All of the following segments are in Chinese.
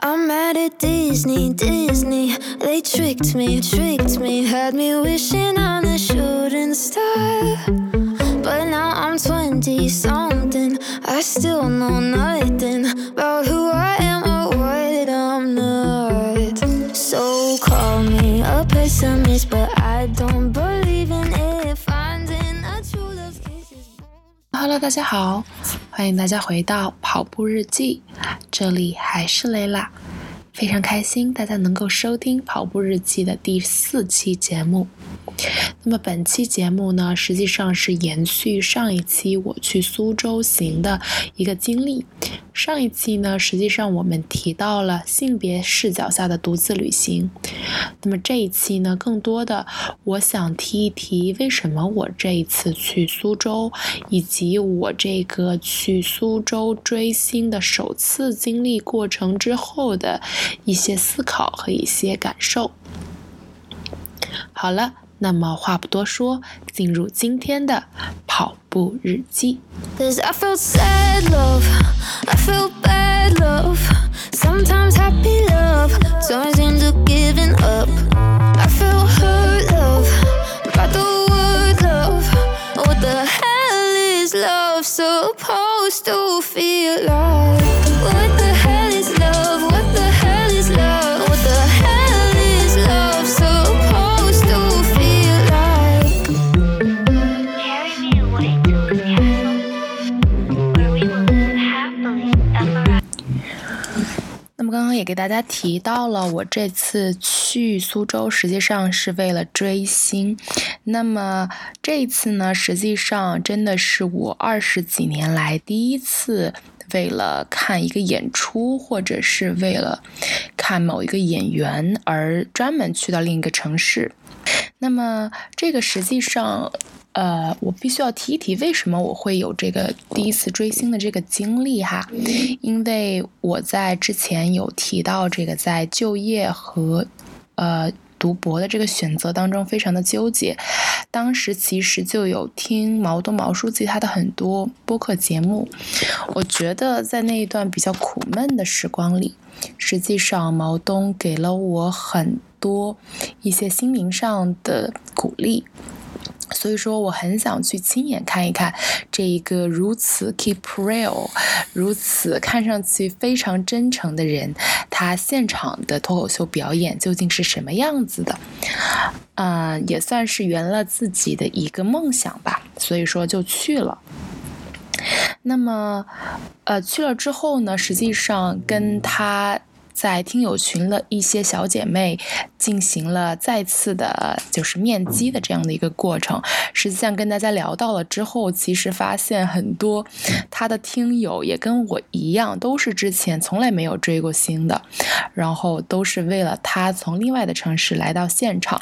I'm mad at Disney, Disney. They tricked me, tricked me, had me wishing on a shooting star. But now I'm 20 something. I still know nothing about who I am or what I'm not. So call me a pessimist, but I don't believe in it. Finding a true love kiss is. Hello，大家好， 欢迎大家回到跑步日记，这里还是雷拉，非常开心大家能够收听跑步日记的第四期节目。那么本期节目呢，实际上是延续上一期我去苏州行的一个经历。上一期呢，实际上我们提到了性别视角下的独自旅行。那么这一期呢，更多的我想提一提为什么我这一次去苏州，以及我这个去苏州追星的首次经历过程之后的一些思考和一些感受。好了，那么话不多说，进入今天的跑步日记。给大家提到了，我这次去苏州实际上是为了追星。那么这一次呢，实际上真的是我二十几年来第一次为了看一个演出，或者是为了看某一个演员而专门去到另一个城市。那么这个实际上，呃，我必须要提一提为什么我会有这个第一次追星的这个经历哈，因为我在之前有提到这个在就业和呃读博的这个选择当中非常的纠结，当时其实就有听毛东毛书记他的很多播客节目，我觉得在那一段比较苦闷的时光里，实际上毛东给了我很多一些心灵上的鼓励。所以说，我很想去亲眼看一看这一个如此 keep real、如此看上去非常真诚的人，他现场的脱口秀表演究竟是什么样子的？嗯、也算是圆了自己的一个梦想吧。所以说，就去了。那么，呃，去了之后呢，实际上跟他在听友群的一些小姐妹进行了再次的，就是面基的这样的一个过程。实际上跟大家聊到了之后，其实发现很多他的听友也跟我一样，都是之前从来没有追过星的，然后都是为了他从另外的城市来到现场。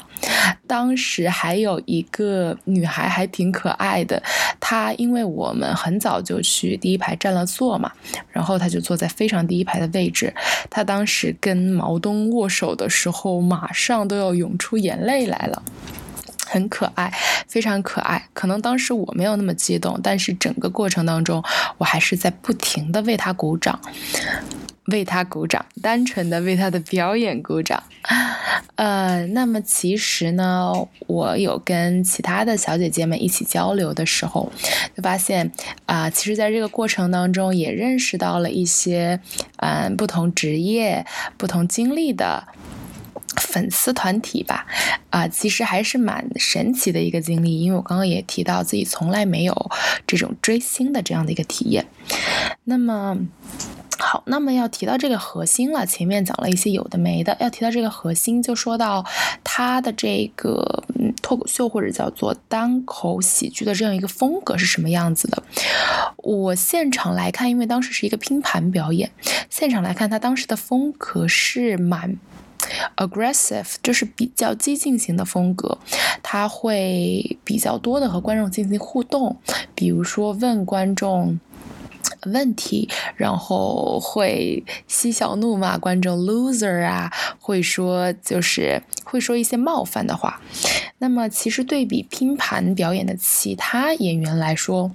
当时还有一个女孩还挺可爱的，她因为我们很早就去第一排占了座嘛，然后她就坐在非常第一排的位置。她当是跟毛东握手的时候，马上都要涌出眼泪来了。很可爱，非常可爱。可能当时我没有那么激动，但是整个过程当中，我还是在不停的为他鼓掌，为他鼓掌，单纯的为他的表演鼓掌。呃，那么其实呢，我有跟其他的小姐姐们一起交流的时候，就发现啊、其实在这个过程当中，也认识到了一些嗯、不同职业、不同经历的。粉丝团体吧，啊、其实还是蛮神奇的一个经历，因为我刚刚也提到自己从来没有这种追星的这样的一个体验。那么，好，那么要提到这个核心了，前面讲了一些有的没的，要提到这个核心，就说到他的这个嗯脱口秀或者叫做单口喜剧的这样一个风格是什么样子的。我现场来看，因为当时是一个拼盘表演，现场来看他当时的风格是蛮 aggressive，就是比较激进型的风格，他会比较多的和观众进行互动，比如说问观众。问题，然后会嬉笑怒骂观众 loser 啊，会说就是会说一些冒犯的话。那么其实对比拼盘表演的其他演员来说，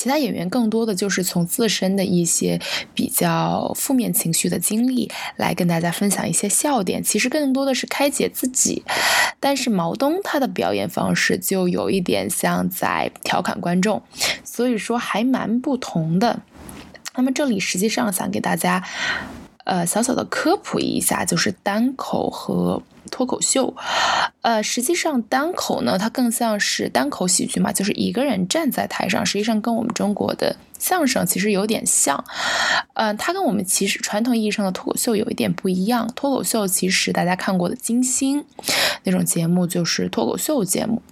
其他演员更多的就是从自身的一些比较负面情绪的经历来跟大家分享一些笑点，其实更多的是开解自己。但是毛东他的表演方式就有一点像在调侃观众，所以说还蛮不同的。那么这里实际上想给大家。呃，小小的科普一下，就是单口和脱口秀。呃，实际上单口呢，它更像是单口喜剧嘛，就是一个人站在台上，实际上跟我们中国的相声其实有点像。呃，它跟我们其实传统意义上的脱口秀有一点不一样。脱口秀其实大家看过的金星那种节目就是脱口秀节目。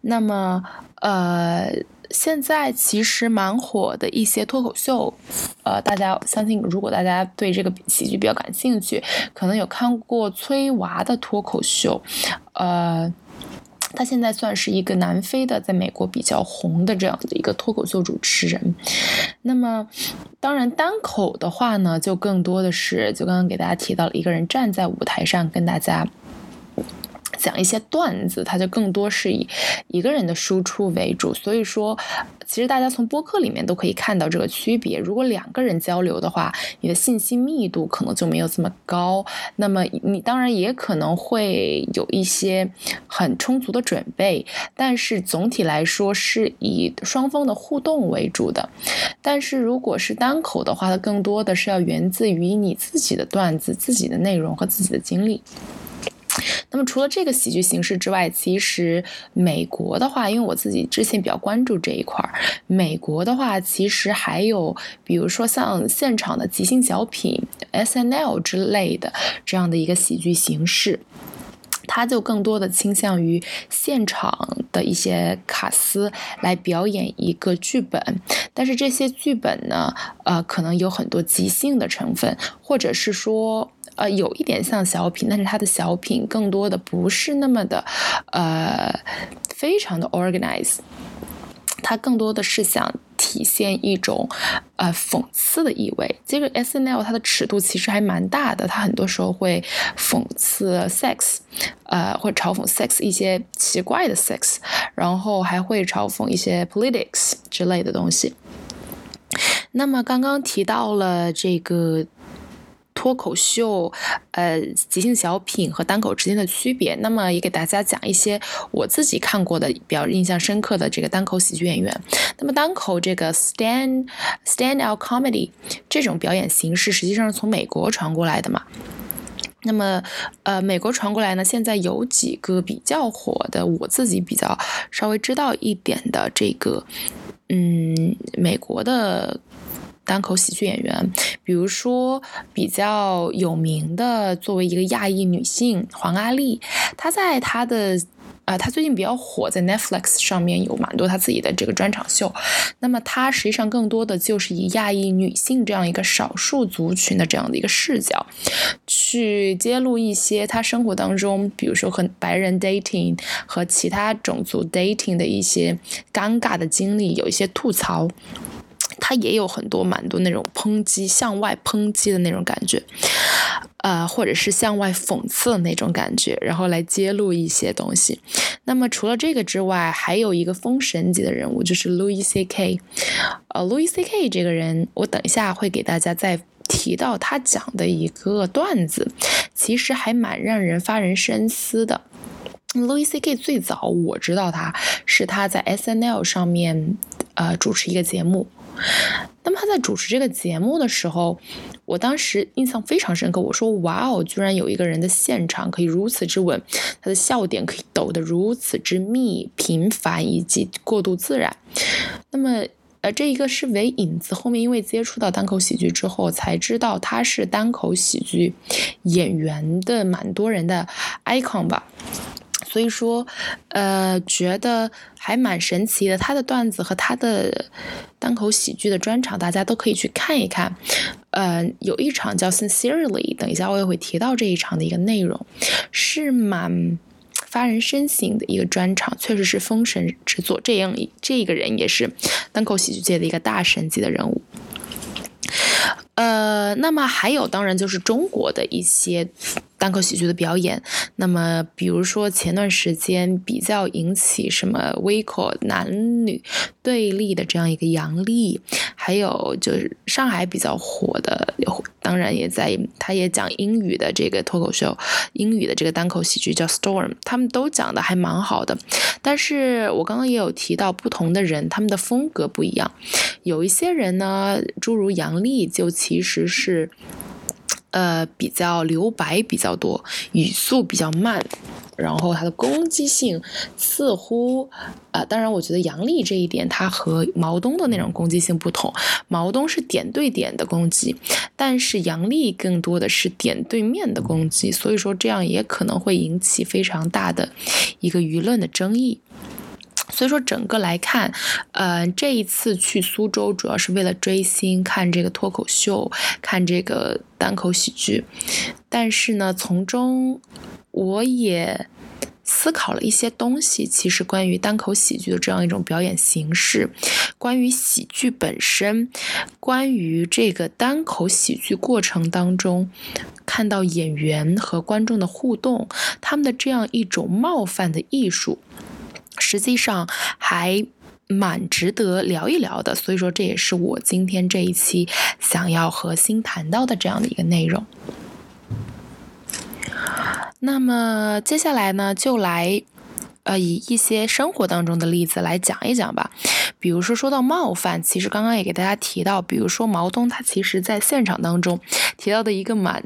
那么，呃。现在其实蛮火的一些脱口秀，呃，大家相信，如果大家对这个喜剧比较感兴趣，可能有看过崔娃的脱口秀，呃，他现在算是一个南非的，在美国比较红的这样的一个脱口秀主持人。那么，当然单口的话呢，就更多的是，就刚刚给大家提到了一个人站在舞台上跟大家。讲一些段子，它就更多是以一个人的输出为主，所以说，其实大家从播客里面都可以看到这个区别。如果两个人交流的话，你的信息密度可能就没有这么高，那么你当然也可能会有一些很充足的准备，但是总体来说是以双方的互动为主的。但是如果是单口的话，它更多的是要源自于你自己的段子、自己的内容和自己的经历。那么除了这个喜剧形式之外，其实美国的话，因为我自己之前比较关注这一块儿，美国的话其实还有，比如说像现场的即兴小品、S N L 之类的这样的一个喜剧形式。他就更多的倾向于现场的一些卡司来表演一个剧本，但是这些剧本呢，呃，可能有很多即兴的成分，或者是说，呃，有一点像小品，但是他的小品更多的不是那么的，呃，非常的 organize，他更多的是想。体现一种呃讽刺的意味。这个 S N L 它的尺度其实还蛮大的，它很多时候会讽刺 sex，呃，会嘲讽 sex 一些奇怪的 sex，然后还会嘲讽一些 politics 之类的东西。那么刚刚提到了这个。脱口秀，呃，即兴小品和单口之间的区别，那么也给大家讲一些我自己看过的比较印象深刻的这个单口喜剧演员。那么单口这个 stand stand out comedy 这种表演形式，实际上是从美国传过来的嘛。那么，呃，美国传过来呢，现在有几个比较火的，我自己比较稍微知道一点的这个，嗯，美国的。单口喜剧演员，比如说比较有名的，作为一个亚裔女性黄阿丽，她在她的啊，她最近比较火，在 Netflix 上面有蛮多她自己的这个专场秀。那么她实际上更多的就是以亚裔女性这样一个少数族群的这样的一个视角，去揭露一些她生活当中，比如说和白人 dating 和其他种族 dating 的一些尴尬的经历，有一些吐槽。他也有很多蛮多那种抨击、向外抨击的那种感觉，呃，或者是向外讽刺的那种感觉，然后来揭露一些东西。那么除了这个之外，还有一个封神级的人物，就是 Louis C.K. 呃，Louis C.K. 这个人，我等一下会给大家再提到他讲的一个段子，其实还蛮让人发人深思的。Louis C.K. 最早我知道他是他在 S.N.L. 上面呃主持一个节目。那么他在主持这个节目的时候，我当时印象非常深刻。我说：“哇哦，居然有一个人的现场可以如此之稳，他的笑点可以抖得如此之密、频繁以及过度自然。”那么，呃，这一个是为引子，后面因为接触到单口喜剧之后，才知道他是单口喜剧演员的蛮多人的 icon 吧。所以说，呃，觉得还蛮神奇的。他的段子和他的单口喜剧的专场，大家都可以去看一看。呃，有一场叫《Sincerely》，等一下我也会提到这一场的一个内容，是蛮发人深省的一个专场，确实是封神之作。这样，这个人也是单口喜剧界的一个大神级的人物。呃，那么还有，当然就是中国的一些单口喜剧的表演，那么比如说前段时间比较引起什么微口男女对立的这样一个杨笠，还有就是上海比较火的，当然也在他也讲英语的这个脱口秀，英语的这个单口喜剧叫 Storm，他们都讲的还蛮好的。但是我刚刚也有提到，不同的人他们的风格不一样，有一些人呢，诸如杨笠就其实是。呃，比较留白比较多，语速比较慢，然后它的攻击性似乎，啊，当然我觉得杨笠这一点，它和毛东的那种攻击性不同，毛东是点对点的攻击，但是杨笠更多的是点对面的攻击，所以说这样也可能会引起非常大的一个舆论的争议。所以说，整个来看，呃，这一次去苏州主要是为了追星，看这个脱口秀，看这个单口喜剧。但是呢，从中我也思考了一些东西。其实，关于单口喜剧的这样一种表演形式，关于喜剧本身，关于这个单口喜剧过程当中看到演员和观众的互动，他们的这样一种冒犯的艺术。实际上还蛮值得聊一聊的，所以说这也是我今天这一期想要核心谈到的这样的一个内容。那么接下来呢，就来呃以一些生活当中的例子来讲一讲吧。比如说说到冒犯，其实刚刚也给大家提到，比如说毛东他其实在现场当中提到的一个蛮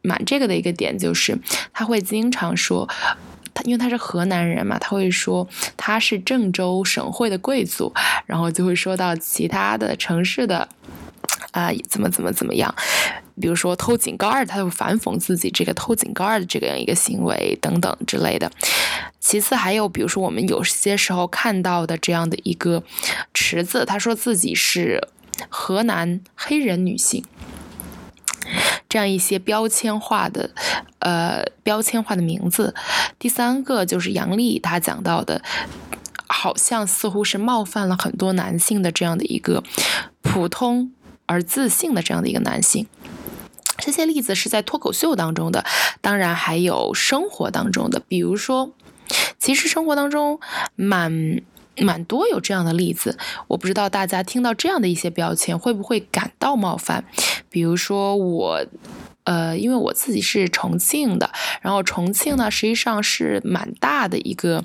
蛮这个的一个点，就是他会经常说。他因为他是河南人嘛，他会说他是郑州省会的贵族，然后就会说到其他的城市的啊怎么怎么怎么样，比如说偷井盖儿，他就反讽自己这个偷井盖儿的这个样一个行为等等之类的。其次还有比如说我们有些时候看到的这样的一个池子，他说自己是河南黑人女性。这样一些标签化的，呃，标签化的名字。第三个就是杨笠她讲到的，好像似乎是冒犯了很多男性的这样的一个普通而自信的这样的一个男性。这些例子是在脱口秀当中的，当然还有生活当中的，比如说，其实生活当中蛮。蛮多有这样的例子，我不知道大家听到这样的一些标签会不会感到冒犯？比如说我，呃，因为我自己是重庆的，然后重庆呢实际上是蛮大的一个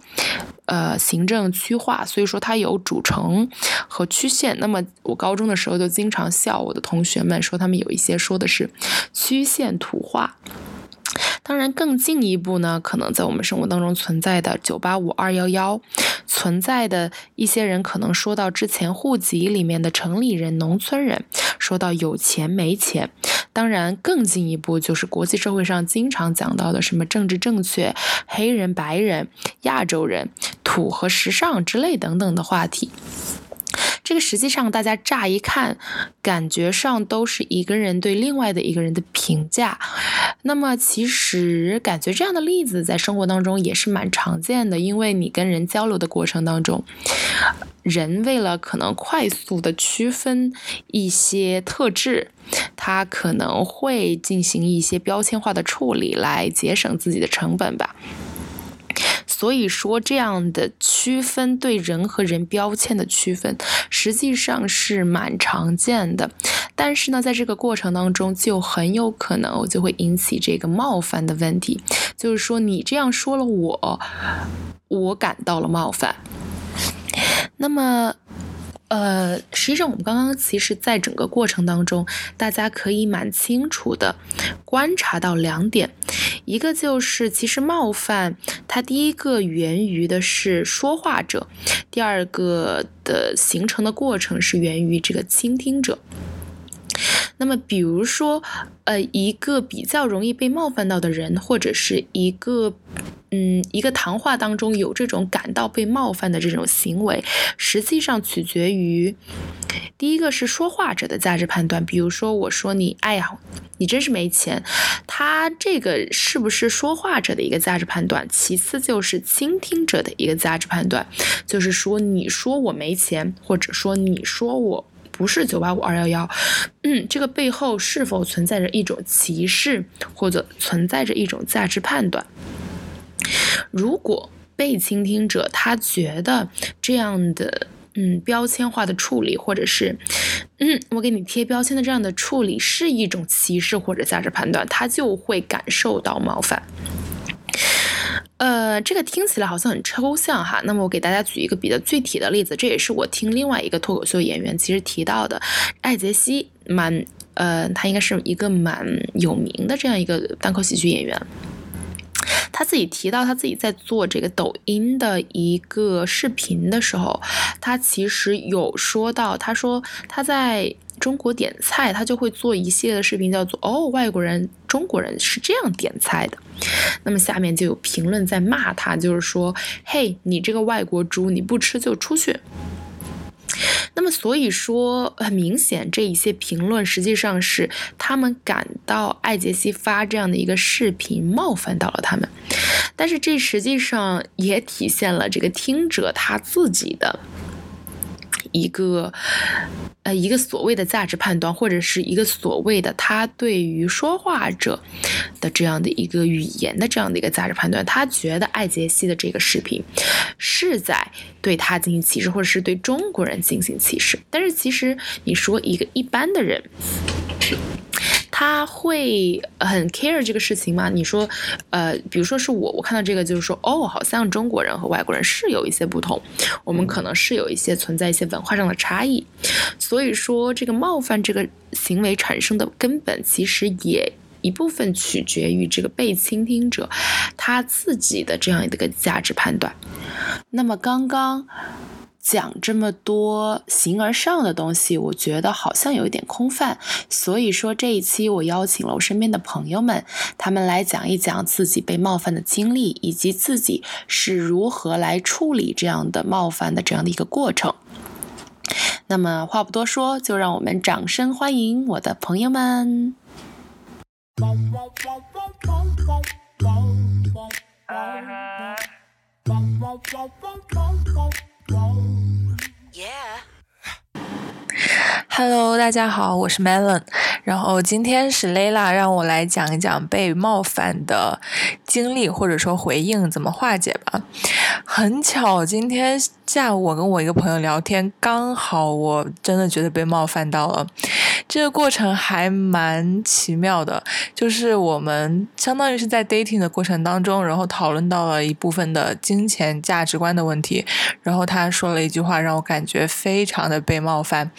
呃行政区划，所以说它有主城和区县。那么我高中的时候就经常笑我的同学们说他们有一些说的是区县土话。当然，更进一步呢，可能在我们生活当中存在的九八五二幺幺，存在的一些人可能说到之前户籍里面的城里人、农村人，说到有钱没钱。当然，更进一步就是国际社会上经常讲到的什么政治正确、黑人、白人、亚洲人、土和时尚之类等等的话题。这个实际上，大家乍一看，感觉上都是一个人对另外的一个人的评价。那么，其实感觉这样的例子在生活当中也是蛮常见的。因为你跟人交流的过程当中，人为了可能快速的区分一些特质，他可能会进行一些标签化的处理，来节省自己的成本吧。所以说，这样的区分对人和人标签的区分，实际上是蛮常见的。但是呢，在这个过程当中，就很有可能就会引起这个冒犯的问题，就是说你这样说了我，我感到了冒犯。那么。呃，实际上我们刚刚其实，在整个过程当中，大家可以蛮清楚的观察到两点，一个就是其实冒犯，它第一个源于的是说话者，第二个的形成的过程是源于这个倾听者。那么，比如说，呃，一个比较容易被冒犯到的人，或者是一个，嗯，一个谈话当中有这种感到被冒犯的这种行为，实际上取决于第一个是说话者的价值判断。比如说，我说你，哎呀，你真是没钱，他这个是不是说话者的一个价值判断？其次就是倾听者的一个价值判断，就是说，你说我没钱，或者说你说我。不是九八五二幺幺，嗯，这个背后是否存在着一种歧视，或者存在着一种价值判断？如果被倾听者他觉得这样的嗯标签化的处理，或者是嗯我给你贴标签的这样的处理是一种歧视或者价值判断，他就会感受到冒犯。呃，这个听起来好像很抽象哈。那么我给大家举一个比较具体的例子，这也是我听另外一个脱口秀演员其实提到的，艾杰西，蛮呃，他应该是一个蛮有名的这样一个单口喜剧演员。他自己提到他自己在做这个抖音的一个视频的时候，他其实有说到，他说他在中国点菜，他就会做一系列的视频，叫做“哦，外国人、中国人是这样点菜的”。那么下面就有评论在骂他，就是说：“嘿，你这个外国猪，你不吃就出去。”那么所以说，很明显，这一些评论实际上是他们感到艾杰西发这样的一个视频冒犯到了他们，但是这实际上也体现了这个听者他自己的。一个，呃，一个所谓的价值判断，或者是一个所谓的他对于说话者的这样的一个语言的这样的一个价值判断，他觉得艾杰西的这个视频是在对他进行歧视，或者是对中国人进行歧视。但是其实你说一个一般的人。他会很 care 这个事情吗？你说，呃，比如说是我，我看到这个就是说，哦，好像中国人和外国人是有一些不同，我们可能是有一些存在一些文化上的差异，所以说这个冒犯这个行为产生的根本，其实也一部分取决于这个被倾听者他自己的这样一个价值判断。那么刚刚。讲这么多形而上的东西，我觉得好像有一点空泛。所以说这一期我邀请了我身边的朋友们，他们来讲一讲自己被冒犯的经历，以及自己是如何来处理这样的冒犯的这样的一个过程。那么话不多说，就让我们掌声欢迎我的朋友们。Hello，大家好，我是 Melon。然后今天是 Layla 让我来讲一讲被冒犯的经历，或者说回应怎么化解吧。很巧，今天下午我跟我一个朋友聊天，刚好我真的觉得被冒犯到了。这个过程还蛮奇妙的，就是我们相当于是在 dating 的过程当中，然后讨论到了一部分的金钱价值观的问题，然后他说了一句话，让我感觉非常的被冒犯。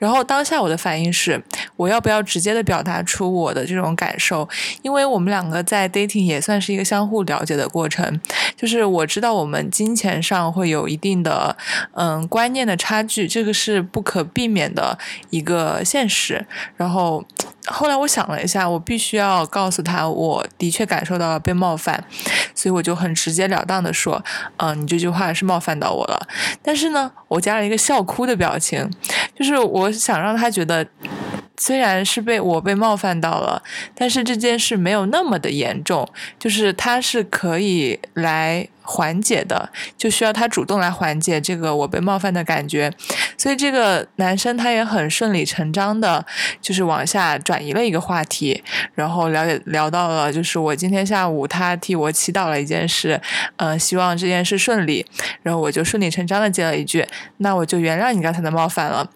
然后当下我的反应是，我要不要直接的表达出我的这种感受？因为我们两个在 dating 也算是一个相互了解的过程，就是我知道我们金钱上会有一定的嗯观念的差距，这个是不可避免的一个现实。然后后来我想了一下，我必须要告诉他，我的确感受到了被冒犯，所以我就很直截了当的说，嗯，你这句话是冒犯到我了。但是呢，我加了一个笑哭的表情，就是我想让他觉得。虽然是被我被冒犯到了，但是这件事没有那么的严重，就是他是可以来缓解的，就需要他主动来缓解这个我被冒犯的感觉。所以这个男生他也很顺理成章的，就是往下转移了一个话题，然后了解聊到了，就是我今天下午他替我祈祷了一件事，嗯，希望这件事顺利，然后我就顺理成章的接了一句，那我就原谅你刚才的冒犯了。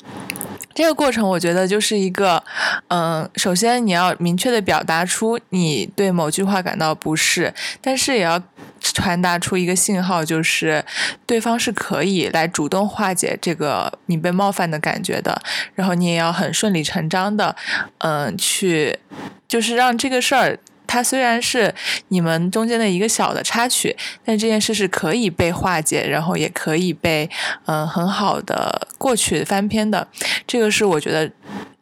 这个过程，我觉得就是一个，嗯，首先你要明确的表达出你对某句话感到不适，但是也要传达出一个信号，就是对方是可以来主动化解这个你被冒犯的感觉的，然后你也要很顺理成章的，嗯，去，就是让这个事儿。它虽然是你们中间的一个小的插曲，但这件事是可以被化解，然后也可以被嗯很好的过去翻篇的。这个是我觉得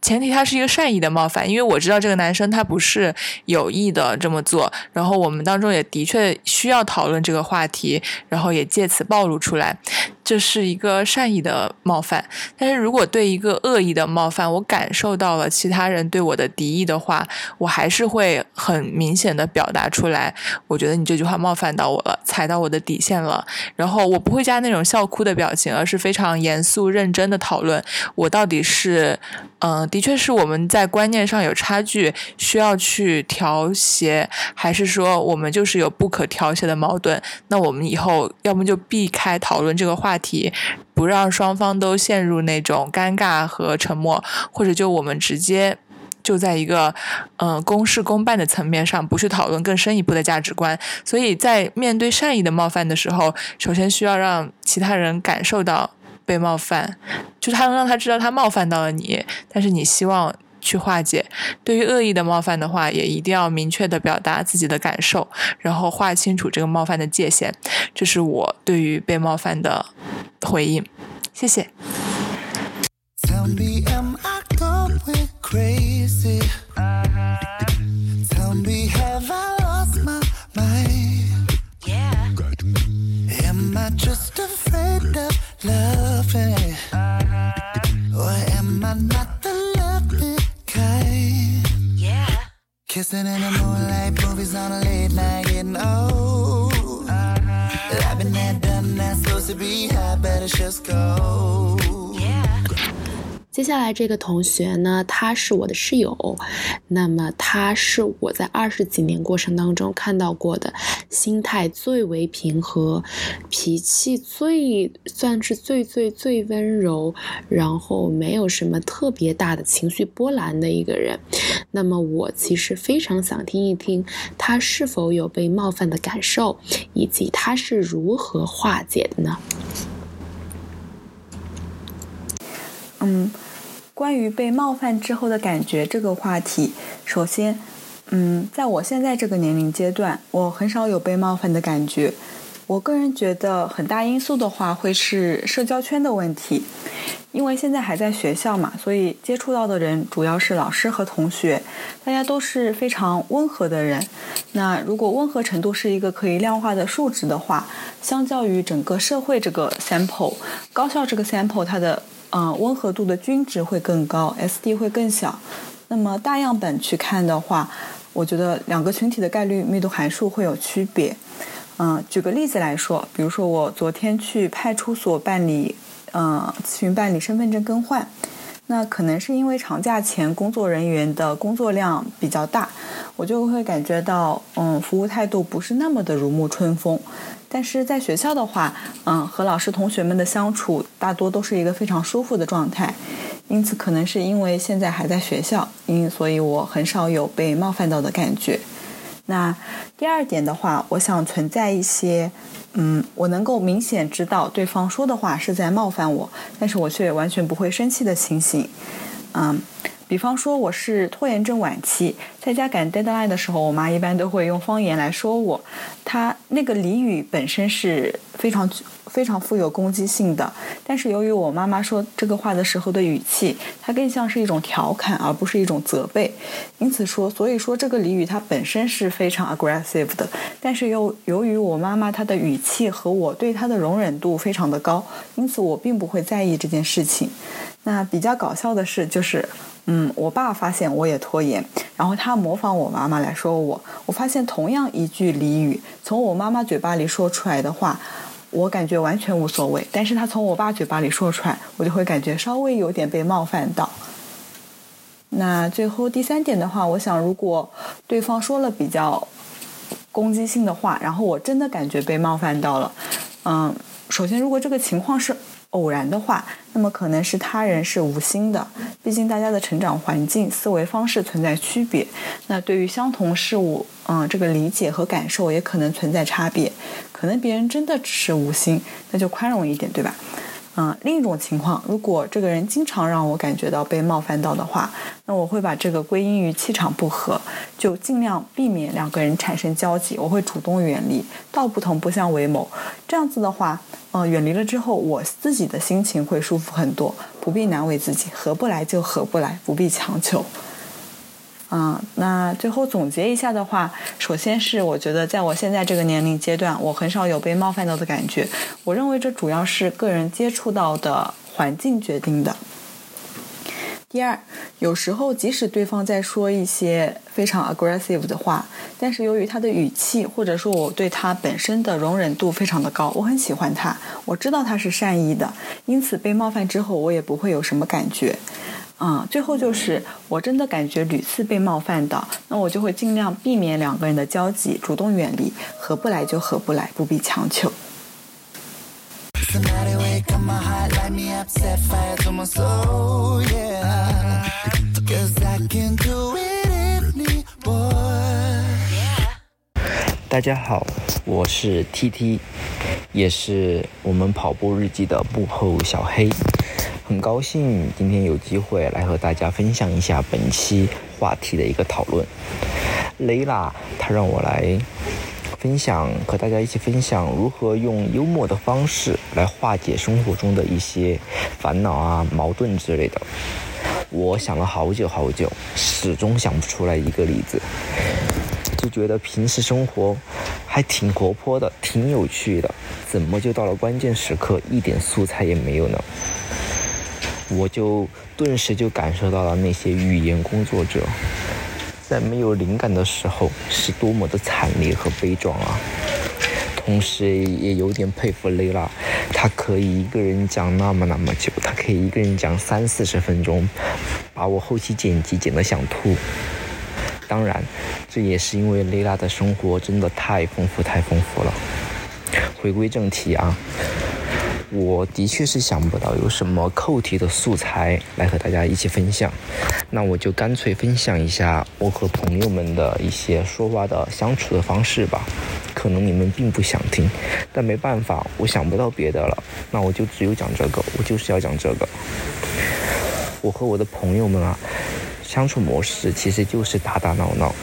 前提，他是一个善意的冒犯，因为我知道这个男生他不是有意的这么做。然后我们当中也的确需要讨论这个话题，然后也借此暴露出来。这是一个善意的冒犯。但是如果对一个恶意的冒犯，我感受到了其他人对我的敌意的话，我还是会很明显的表达出来。我觉得你这句话冒犯到我了，踩到我的底线了。然后我不会加那种笑哭的表情，而是非常严肃认真的讨论，我到底是，嗯，的确是我们在观念上有差距，需要去调协，还是说我们就是有不可调协的矛盾？那我们以后要么就避开讨论这个话话题，不让双方都陷入那种尴尬和沉默，或者就我们直接。就在一个，嗯、公事公办的层面上，不去讨论更深一步的价值观。所以在面对善意的冒犯的时候，首先需要让其他人感受到被冒犯，就是他能让他知道他冒犯到了你，但是你希望去化解。对于恶意的冒犯的话，也一定要明确的表达自己的感受，然后划清楚这个冒犯的界限。这是我对于被冒犯的回应。谢谢。Tell me, am I going crazy? Tell me, have I lost my mind? Am I just afraid of loving? Kissing in the moonlight, movies on a late night, getting old. I've been there, done that, supposed to be high, better just go. 接下来这个同学呢，他是我的室友，那么他是我在二十几年过程当中看到过的心态最为平和，脾气最算是最最最温柔，然后没有什么特别大的情绪波澜的一个人。那么我其实非常想听一听他是否有被冒犯的感受，以及他是如何化解的呢？嗯，关于被冒犯之后的感觉这个话题，首先，嗯，在我现在这个年龄阶段，我很少有被冒犯的感觉。我个人觉得很大因素的话，会是社交圈的问题，因为现在还在学校嘛，所以接触到的人主要是老师和同学，大家都是非常温和的人。那如果温和程度是一个可以量化的数值的话，相较于整个社会这个 sample，高校这个 sample 它的呃温和度的均值会更高，SD 会更小。那么大样本去看的话，我觉得两个群体的概率密度函数会有区别。嗯，举个例子来说，比如说我昨天去派出所办理，呃，咨询办理身份证更换，那可能是因为长假前工作人员的工作量比较大，我就会感觉到，嗯，服务态度不是那么的如沐春风。但是在学校的话，嗯，和老师同学们的相处大多都是一个非常舒服的状态，因此可能是因为现在还在学校，因所以我很少有被冒犯到的感觉。那第二点的话，我想存在一些，嗯，我能够明显知道对方说的话是在冒犯我，但是我却完全不会生气的情形，嗯。比方说我是拖延症晚期，在家赶 deadline 的时候，我妈一般都会用方言来说我。她那个俚语本身是非常非常富有攻击性的，但是由于我妈妈说这个话的时候的语气，它更像是一种调侃，而不是一种责备。因此说，所以说这个俚语它本身是非常 aggressive 的，但是又由于我妈妈她的语气和我对她的容忍度非常的高，因此我并不会在意这件事情。那比较搞笑的是，就是，嗯，我爸发现我也拖延，然后他模仿我妈妈来说我。我发现同样一句俚语，从我妈妈嘴巴里说出来的话，我感觉完全无所谓；但是他从我爸嘴巴里说出来，我就会感觉稍微有点被冒犯到。那最后第三点的话，我想如果对方说了比较攻击性的话，然后我真的感觉被冒犯到了，嗯，首先如果这个情况是偶然的话，那么可能是他人是无心的，毕竟大家的成长环境、思维方式存在区别。那对于相同事物，嗯，这个理解和感受也可能存在差别。可能别人真的只是无心，那就宽容一点，对吧？嗯，另一种情况，如果这个人经常让我感觉到被冒犯到的话，那我会把这个归因于气场不合，就尽量避免两个人产生交集，我会主动远离，道不同不相为谋。这样子的话，嗯、远离了之后，我自己的心情会舒服很多，不必难为自己，合不来就合不来，不必强求。嗯，那最后总结一下的话，首先是我觉得在我现在这个年龄阶段，我很少有被冒犯到的感觉。我认为这主要是个人接触到的环境决定的。第二，有时候即使对方在说一些非常 aggressive 的话，但是由于他的语气或者说我对他本身的容忍度非常的高，我很喜欢他，我知道他是善意的，因此被冒犯之后我也不会有什么感觉。嗯，最后就是我真的感觉屡次被冒犯的，那我就会尽量避免两个人的交集，主动远离，合不来就合不来，不必强求。大家好，我是 T T，也是我们跑步日记的幕后小黑。很高兴今天有机会来和大家分享一下本期话题的一个讨论。雷拉她让我来分享，和大家一起分享如何用幽默的方式来化解生活中的一些烦恼啊、矛盾之类的。我想了好久好久，始终想不出来一个例子。就觉得平时生活还挺活泼的，挺有趣的，怎么就到了关键时刻一点素材也没有呢？我就顿时就感受到了那些语言工作者在没有灵感的时候是多么的惨烈和悲壮啊！同时也有点佩服雷拉，她可以一个人讲那么那么久，她可以一个人讲三四十分钟，把我后期剪辑剪得想吐。当然，这也是因为雷拉的生活真的太丰富太丰富了。回归正题啊，我的确是想不到有什么扣题的素材来和大家一起分享，那我就干脆分享一下我和朋友们的一些说话的相处的方式吧。可能你们并不想听，但没办法，我想不到别的了，那我就只有讲这个，我就是要讲这个。我和我的朋友们啊，相处模式其实就是打打闹闹。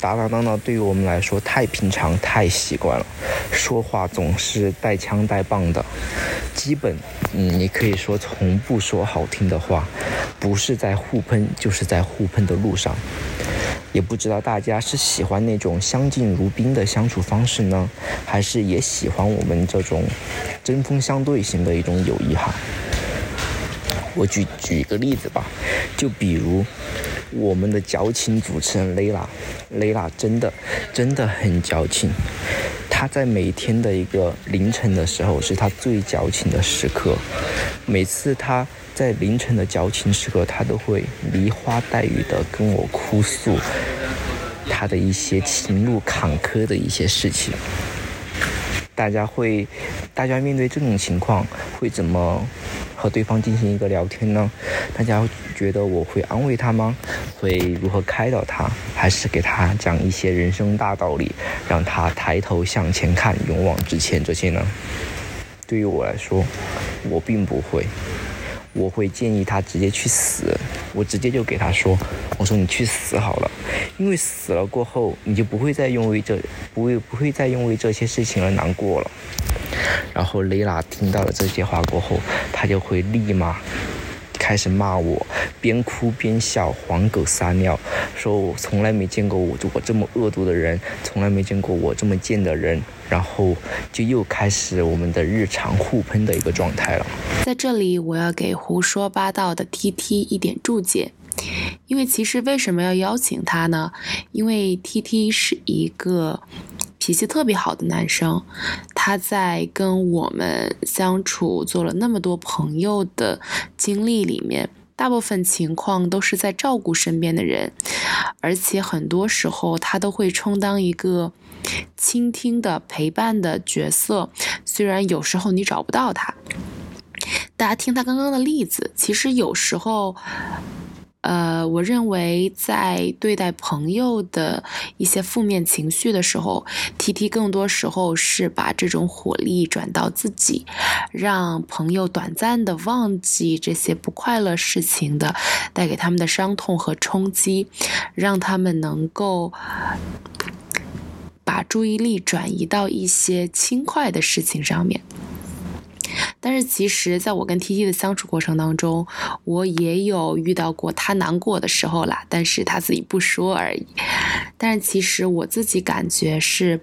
打打闹闹对于我们来说太平常、太习惯了，说话总是带枪带棒的，基本，嗯，你可以说从不说好听的话，不是在互喷，就是在互喷的路上。也不知道大家是喜欢那种相敬如宾的相处方式呢，还是也喜欢我们这种针锋相对型的一种友谊哈。我举举一个例子吧，就比如我们的矫情主持人雷拉，雷拉真的真的很矫情。她在每天的一个凌晨的时候，是她最矫情的时刻。每次她在凌晨的矫情时刻，她都会梨花带雨的跟我哭诉她的一些情路坎坷的一些事情。大家会，大家面对这种情况会怎么和对方进行一个聊天呢？大家觉得我会安慰他吗？会如何开导他？还是给他讲一些人生大道理，让他抬头向前看，勇往直前这些呢？对于我来说，我并不会。我会建议他直接去死，我直接就给他说，我说你去死好了，因为死了过后，你就不会再因为这不会不会再因为这些事情而难过了。然后雷拉听到了这些话过后，他就会立马开始骂我，边哭边笑，黄狗撒尿，说我从来没见过我我这么恶毒的人，从来没见过我这么贱的人，然后就又开始我们的日常互喷的一个状态了。在这里，我要给胡说八道的 T T 一点注解，因为其实为什么要邀请他呢？因为 T T 是一个脾气特别好的男生，他在跟我们相处、做了那么多朋友的经历里面，大部分情况都是在照顾身边的人，而且很多时候他都会充当一个倾听的、陪伴的角色，虽然有时候你找不到他。大家听他刚刚的例子，其实有时候，呃，我认为在对待朋友的一些负面情绪的时候，T T 更多时候是把这种火力转到自己，让朋友短暂的忘记这些不快乐事情的带给他们的伤痛和冲击，让他们能够。把注意力转移到一些轻快的事情上面。但是其实，在我跟 T T 的相处过程当中，我也有遇到过他难过的时候啦，但是他自己不说而已。但是其实我自己感觉是，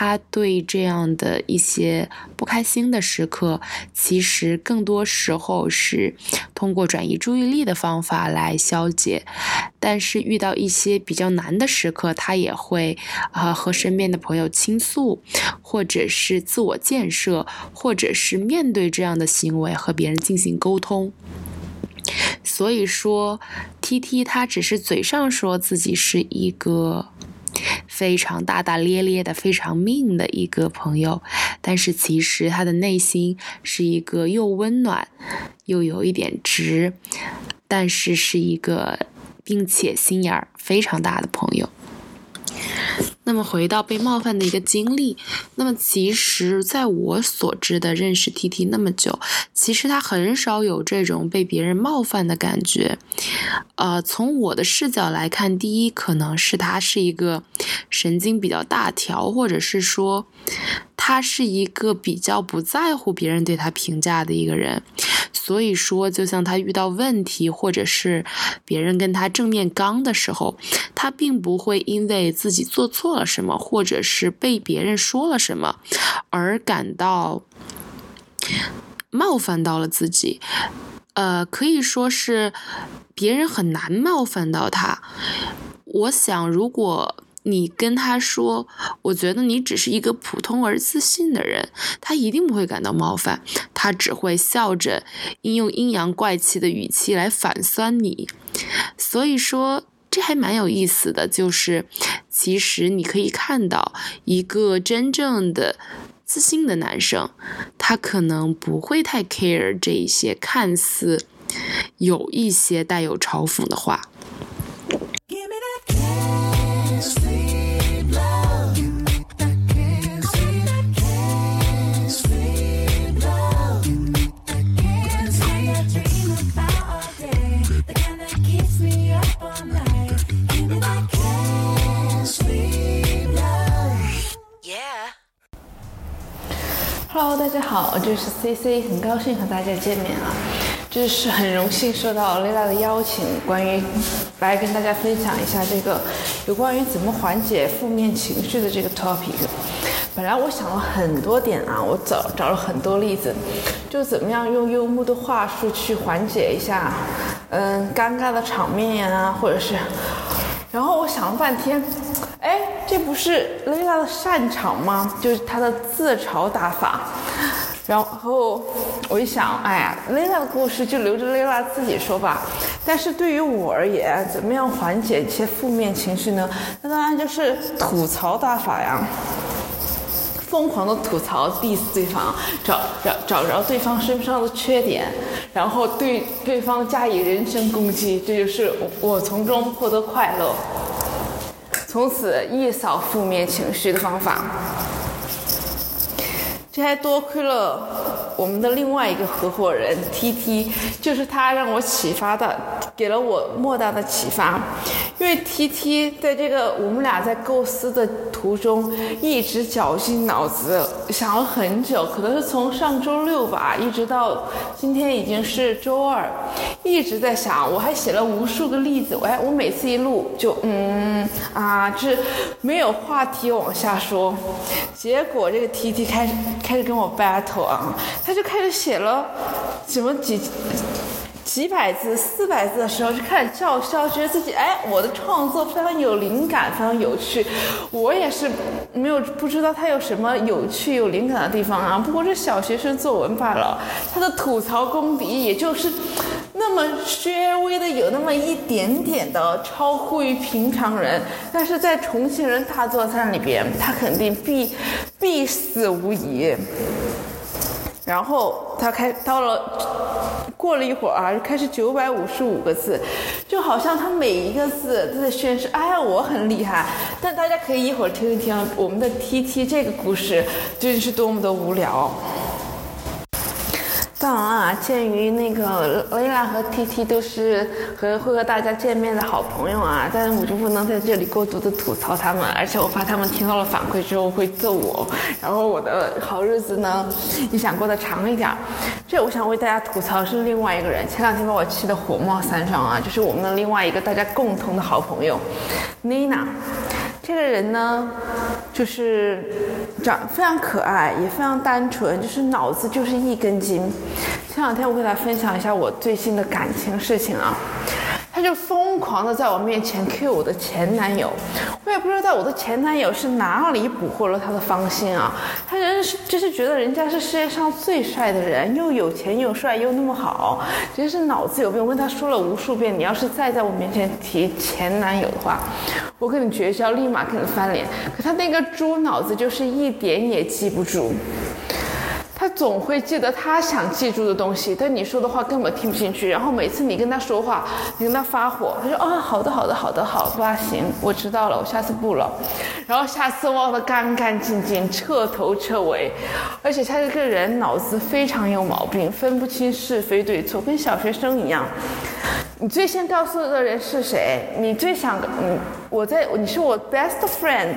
他对这样的一些不开心的时刻，其实更多时候是通过转移注意力的方法来消解。但是遇到一些比较难的时刻，他也会啊、和身边的朋友倾诉，或者是自我建设，或者是面对这样的行为和别人进行沟通。所以说，T T 他只是嘴上说自己是一个非常大大咧咧的、非常命的一个朋友，但是其实他的内心是一个又温暖又有一点直，但是是一个并且心眼儿非常大的朋友。那么回到被冒犯的一个经历，那么其实在我所知的认识 T T 那么久，其实他很少有这种被别人冒犯的感觉。呃，从我的视角来看，第一可能是他是一个神经比较大条，或者是说他是一个比较不在乎别人对他评价的一个人。所以说，就像他遇到问题，或者是别人跟他正面刚的时候，他并不会因为自己做错了什么，或者是被别人说了什么，而感到冒犯到了自己。呃，可以说是别人很难冒犯到他。我想，如果你跟他说，我觉得你只是一个普通而自信的人，他一定不会感到冒犯，他只会笑着，应用阴阳怪气的语气来反酸你。所以说，这还蛮有意思的，就是其实你可以看到一个真正的自信的男生，他可能不会太 care 这一些看似有一些带有嘲讽的话。Hello，大家好，我就是 CC，很高兴和大家见面啊。这是很荣幸受到 Lila 的邀请，关于来跟大家分享一下这个有关于怎么缓解负面情绪的这个 topic。本来我想了很多点啊，我找找了很多例子，就怎么样用幽默的话术去缓解一下，嗯，尴尬的场面呀、或者是，然后我想了半天，哎，这不是 Lila 的擅长吗？就是她的自嘲打法。然后我一想，哎呀，Lila 的故事就留着 Lila 自己说吧。但是对于我而言，怎么样缓解一些负面情绪呢？那当然就是吐槽打法呀。疯狂的吐槽 diss 对方，找找找着对方身上的缺点，然后对对方加以人身攻击，这就是我从中获得快乐，从此一扫负面情绪的方法。这还多亏了我们的另外一个合伙人 T T，就是他让我启发的，给了我莫大的启发。因为 T T 在这个我们俩在构思的途中，一直绞尽脑汁想了很久，可能是从上周六吧，一直到今天已经是周二，一直在想。我还写了无数个例子，我还我每次一录就嗯啊，这没有话题往下说。结果这个 T T 开始开始跟我 battle 啊，他就开始写了什么几几百字、四百字的时候就开始叫嚣，觉得自己哎，我的创作非常有灵感，非常有趣。我也是没有不知道他有什么有趣、有灵感的地方啊。不过是小学生作文罢了，他的吐槽功底也就是那么稍微的有那么一点点的超乎于平常人，但是在重庆人大作战里边，他肯定必必死无疑。然后他开到了，过了一会儿啊，开始九百五十五个字，就好像他每一个字都在宣示，哎呀，我很厉害。但大家可以一会儿听一听我们的 T T 这个故事，究竟是多么的无聊。当然啊，鉴于那个雷拉和 T T 都是和会和大家见面的好朋友啊，但是我就不能在这里过度的吐槽他们，而且我怕他们听到了反馈之后会揍我，然后我的好日子呢也想过得长一点。这我想为大家吐槽是另外一个人，前两天把我气得火冒三丈啊，就是我们的另外一个大家共同的好朋友 Nina。这个人呢，就是长非常可爱，也非常单纯，就是脑子就是一根筋。前两天我给大家分享一下我最新的感情事情啊，他就疯狂的在我面前 cue 我的前男友，我也不知道我的前男友是哪里捕获了他的芳心啊，他人是就是觉得人家是世界上最帅的人，又有钱又帅又那么好，真是脑子有病。我跟他说了无数遍，你要是再在我面前提前男友的话，我跟你绝交，立马跟你翻脸。可他那个猪脑子就是一点也记不住。总会记得他想记住的东西，但你说的话根本听不进去。然后每次你跟他说话，你跟他发火，他说啊，好的，好的，好的，好吧，行，我知道了，我下次不了。然后下次忘得干干净净，彻头彻尾。而且他这个人脑子非常有毛病，分不清是非对错，跟小学生一样。你最先告诉的人是谁？你最想，嗯，我在，你是我 best friend。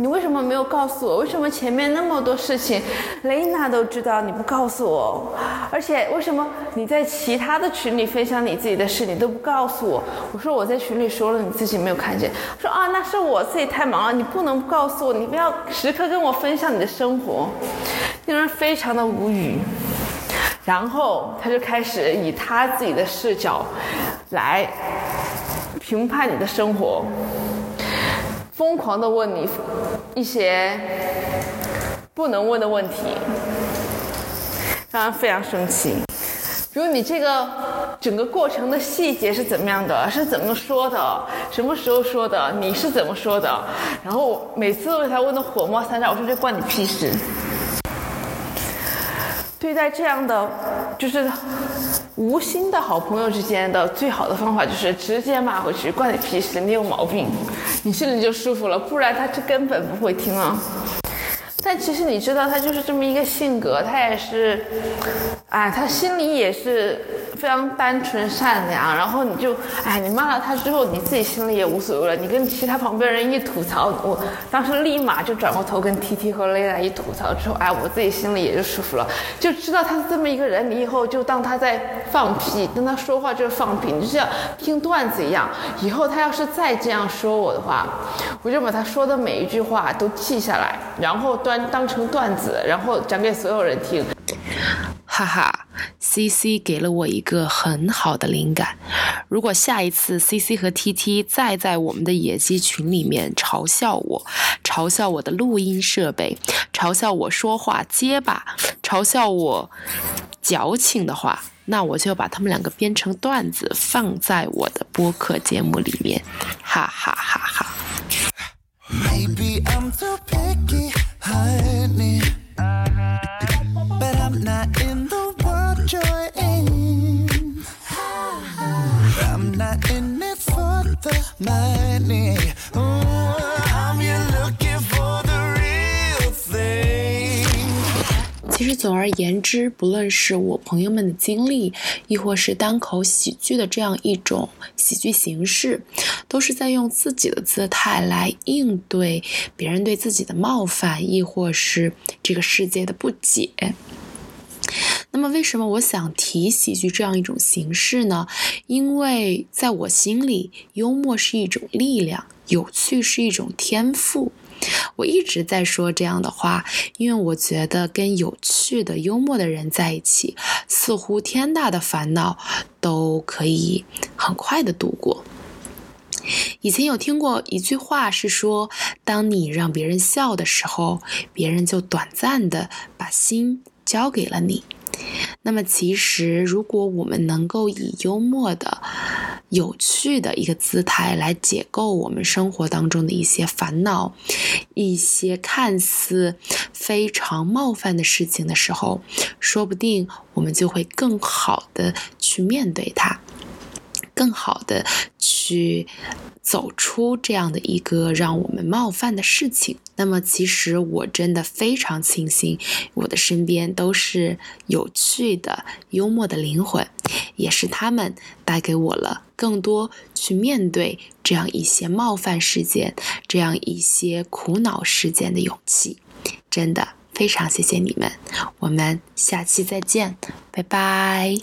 你为什么没有告诉我？为什么前面那么多事情，雷娜都知道，你不告诉我？而且为什么你在其他的群里分享你自己的事，你都不告诉我？我说我在群里说了，你自己没有看见。说啊，那是我自己太忙了，你不能告诉我，你不要时刻跟我分享你的生活，令人非常的无语。然后他就开始以他自己的视角来评判你的生活。疯狂的问你一些不能问的问题，让人非常生气。比如你这个整个过程的细节是怎么样的？是怎么说的？什么时候说的？你是怎么说的？然后每次都被他问的火冒三丈，我说这关你屁事。对待这样的就是无心的好朋友之间的最好的方法就是直接骂回去，关你屁事，你有毛病，你心里就舒服了，不然他就根本不会听啊。但其实你知道，他就是这么一个性格，他也是，哎，他心里也是非常单纯善良。然后你就，哎，你骂了他之后，你自己心里也无所谓了。你跟其他旁边人一吐槽，我当时立马就转过头跟 T T 和蕾蕾一吐槽之后，哎，我自己心里也就舒服了，就知道他是这么一个人。你以后就当他在放屁，跟他说话就是放屁，你就像听段子一样。以后他要是再这样说我的话，我就把他说的每一句话都记下来，然后端当成段子，然后讲给所有人听。哈哈，C C 给了我一个很好的灵感。如果下一次 C C 和 T T 再在我们的野鸡群里面嘲笑我，嘲笑我的录音设备，嘲笑我说话结巴，嘲笑我矫情的话，那我就把他们两个编成段子放在我的播客节目里面，哈哈哈哈。Maybe I'm too picky, But I'm not in the world you're in. I'm not in it for the money. 其实总而言之，不论是我朋友们的经历，亦或是单口喜剧的这样一种喜剧形式，都是在用自己的姿态来应对别人对自己的冒犯，亦或是这个世界的不解。那么，为什么我想提喜剧这样一种形式呢？因为在我心里，幽默是一种力量，有趣是一种天赋。我一直在说这样的话，因为我觉得跟有趣的、幽默的人在一起，似乎天大的烦恼都可以很快的度过。以前有听过一句话是说，当你让别人笑的时候，别人就短暂的把心交给了你。那么，其实如果我们能够以幽默的、有趣的一个姿态来解构我们生活当中的一些烦恼、一些看似非常冒犯的事情的时候，说不定我们就会更好的去面对它。更好的去走出这样的一个让我们冒犯的事情。那么，其实我真的非常庆幸，我的身边都是有趣的、幽默的灵魂，也是他们带给我了更多去面对这样一些冒犯事件、这样一些苦恼事件的勇气。真的非常谢谢你们，我们下期再见，拜拜。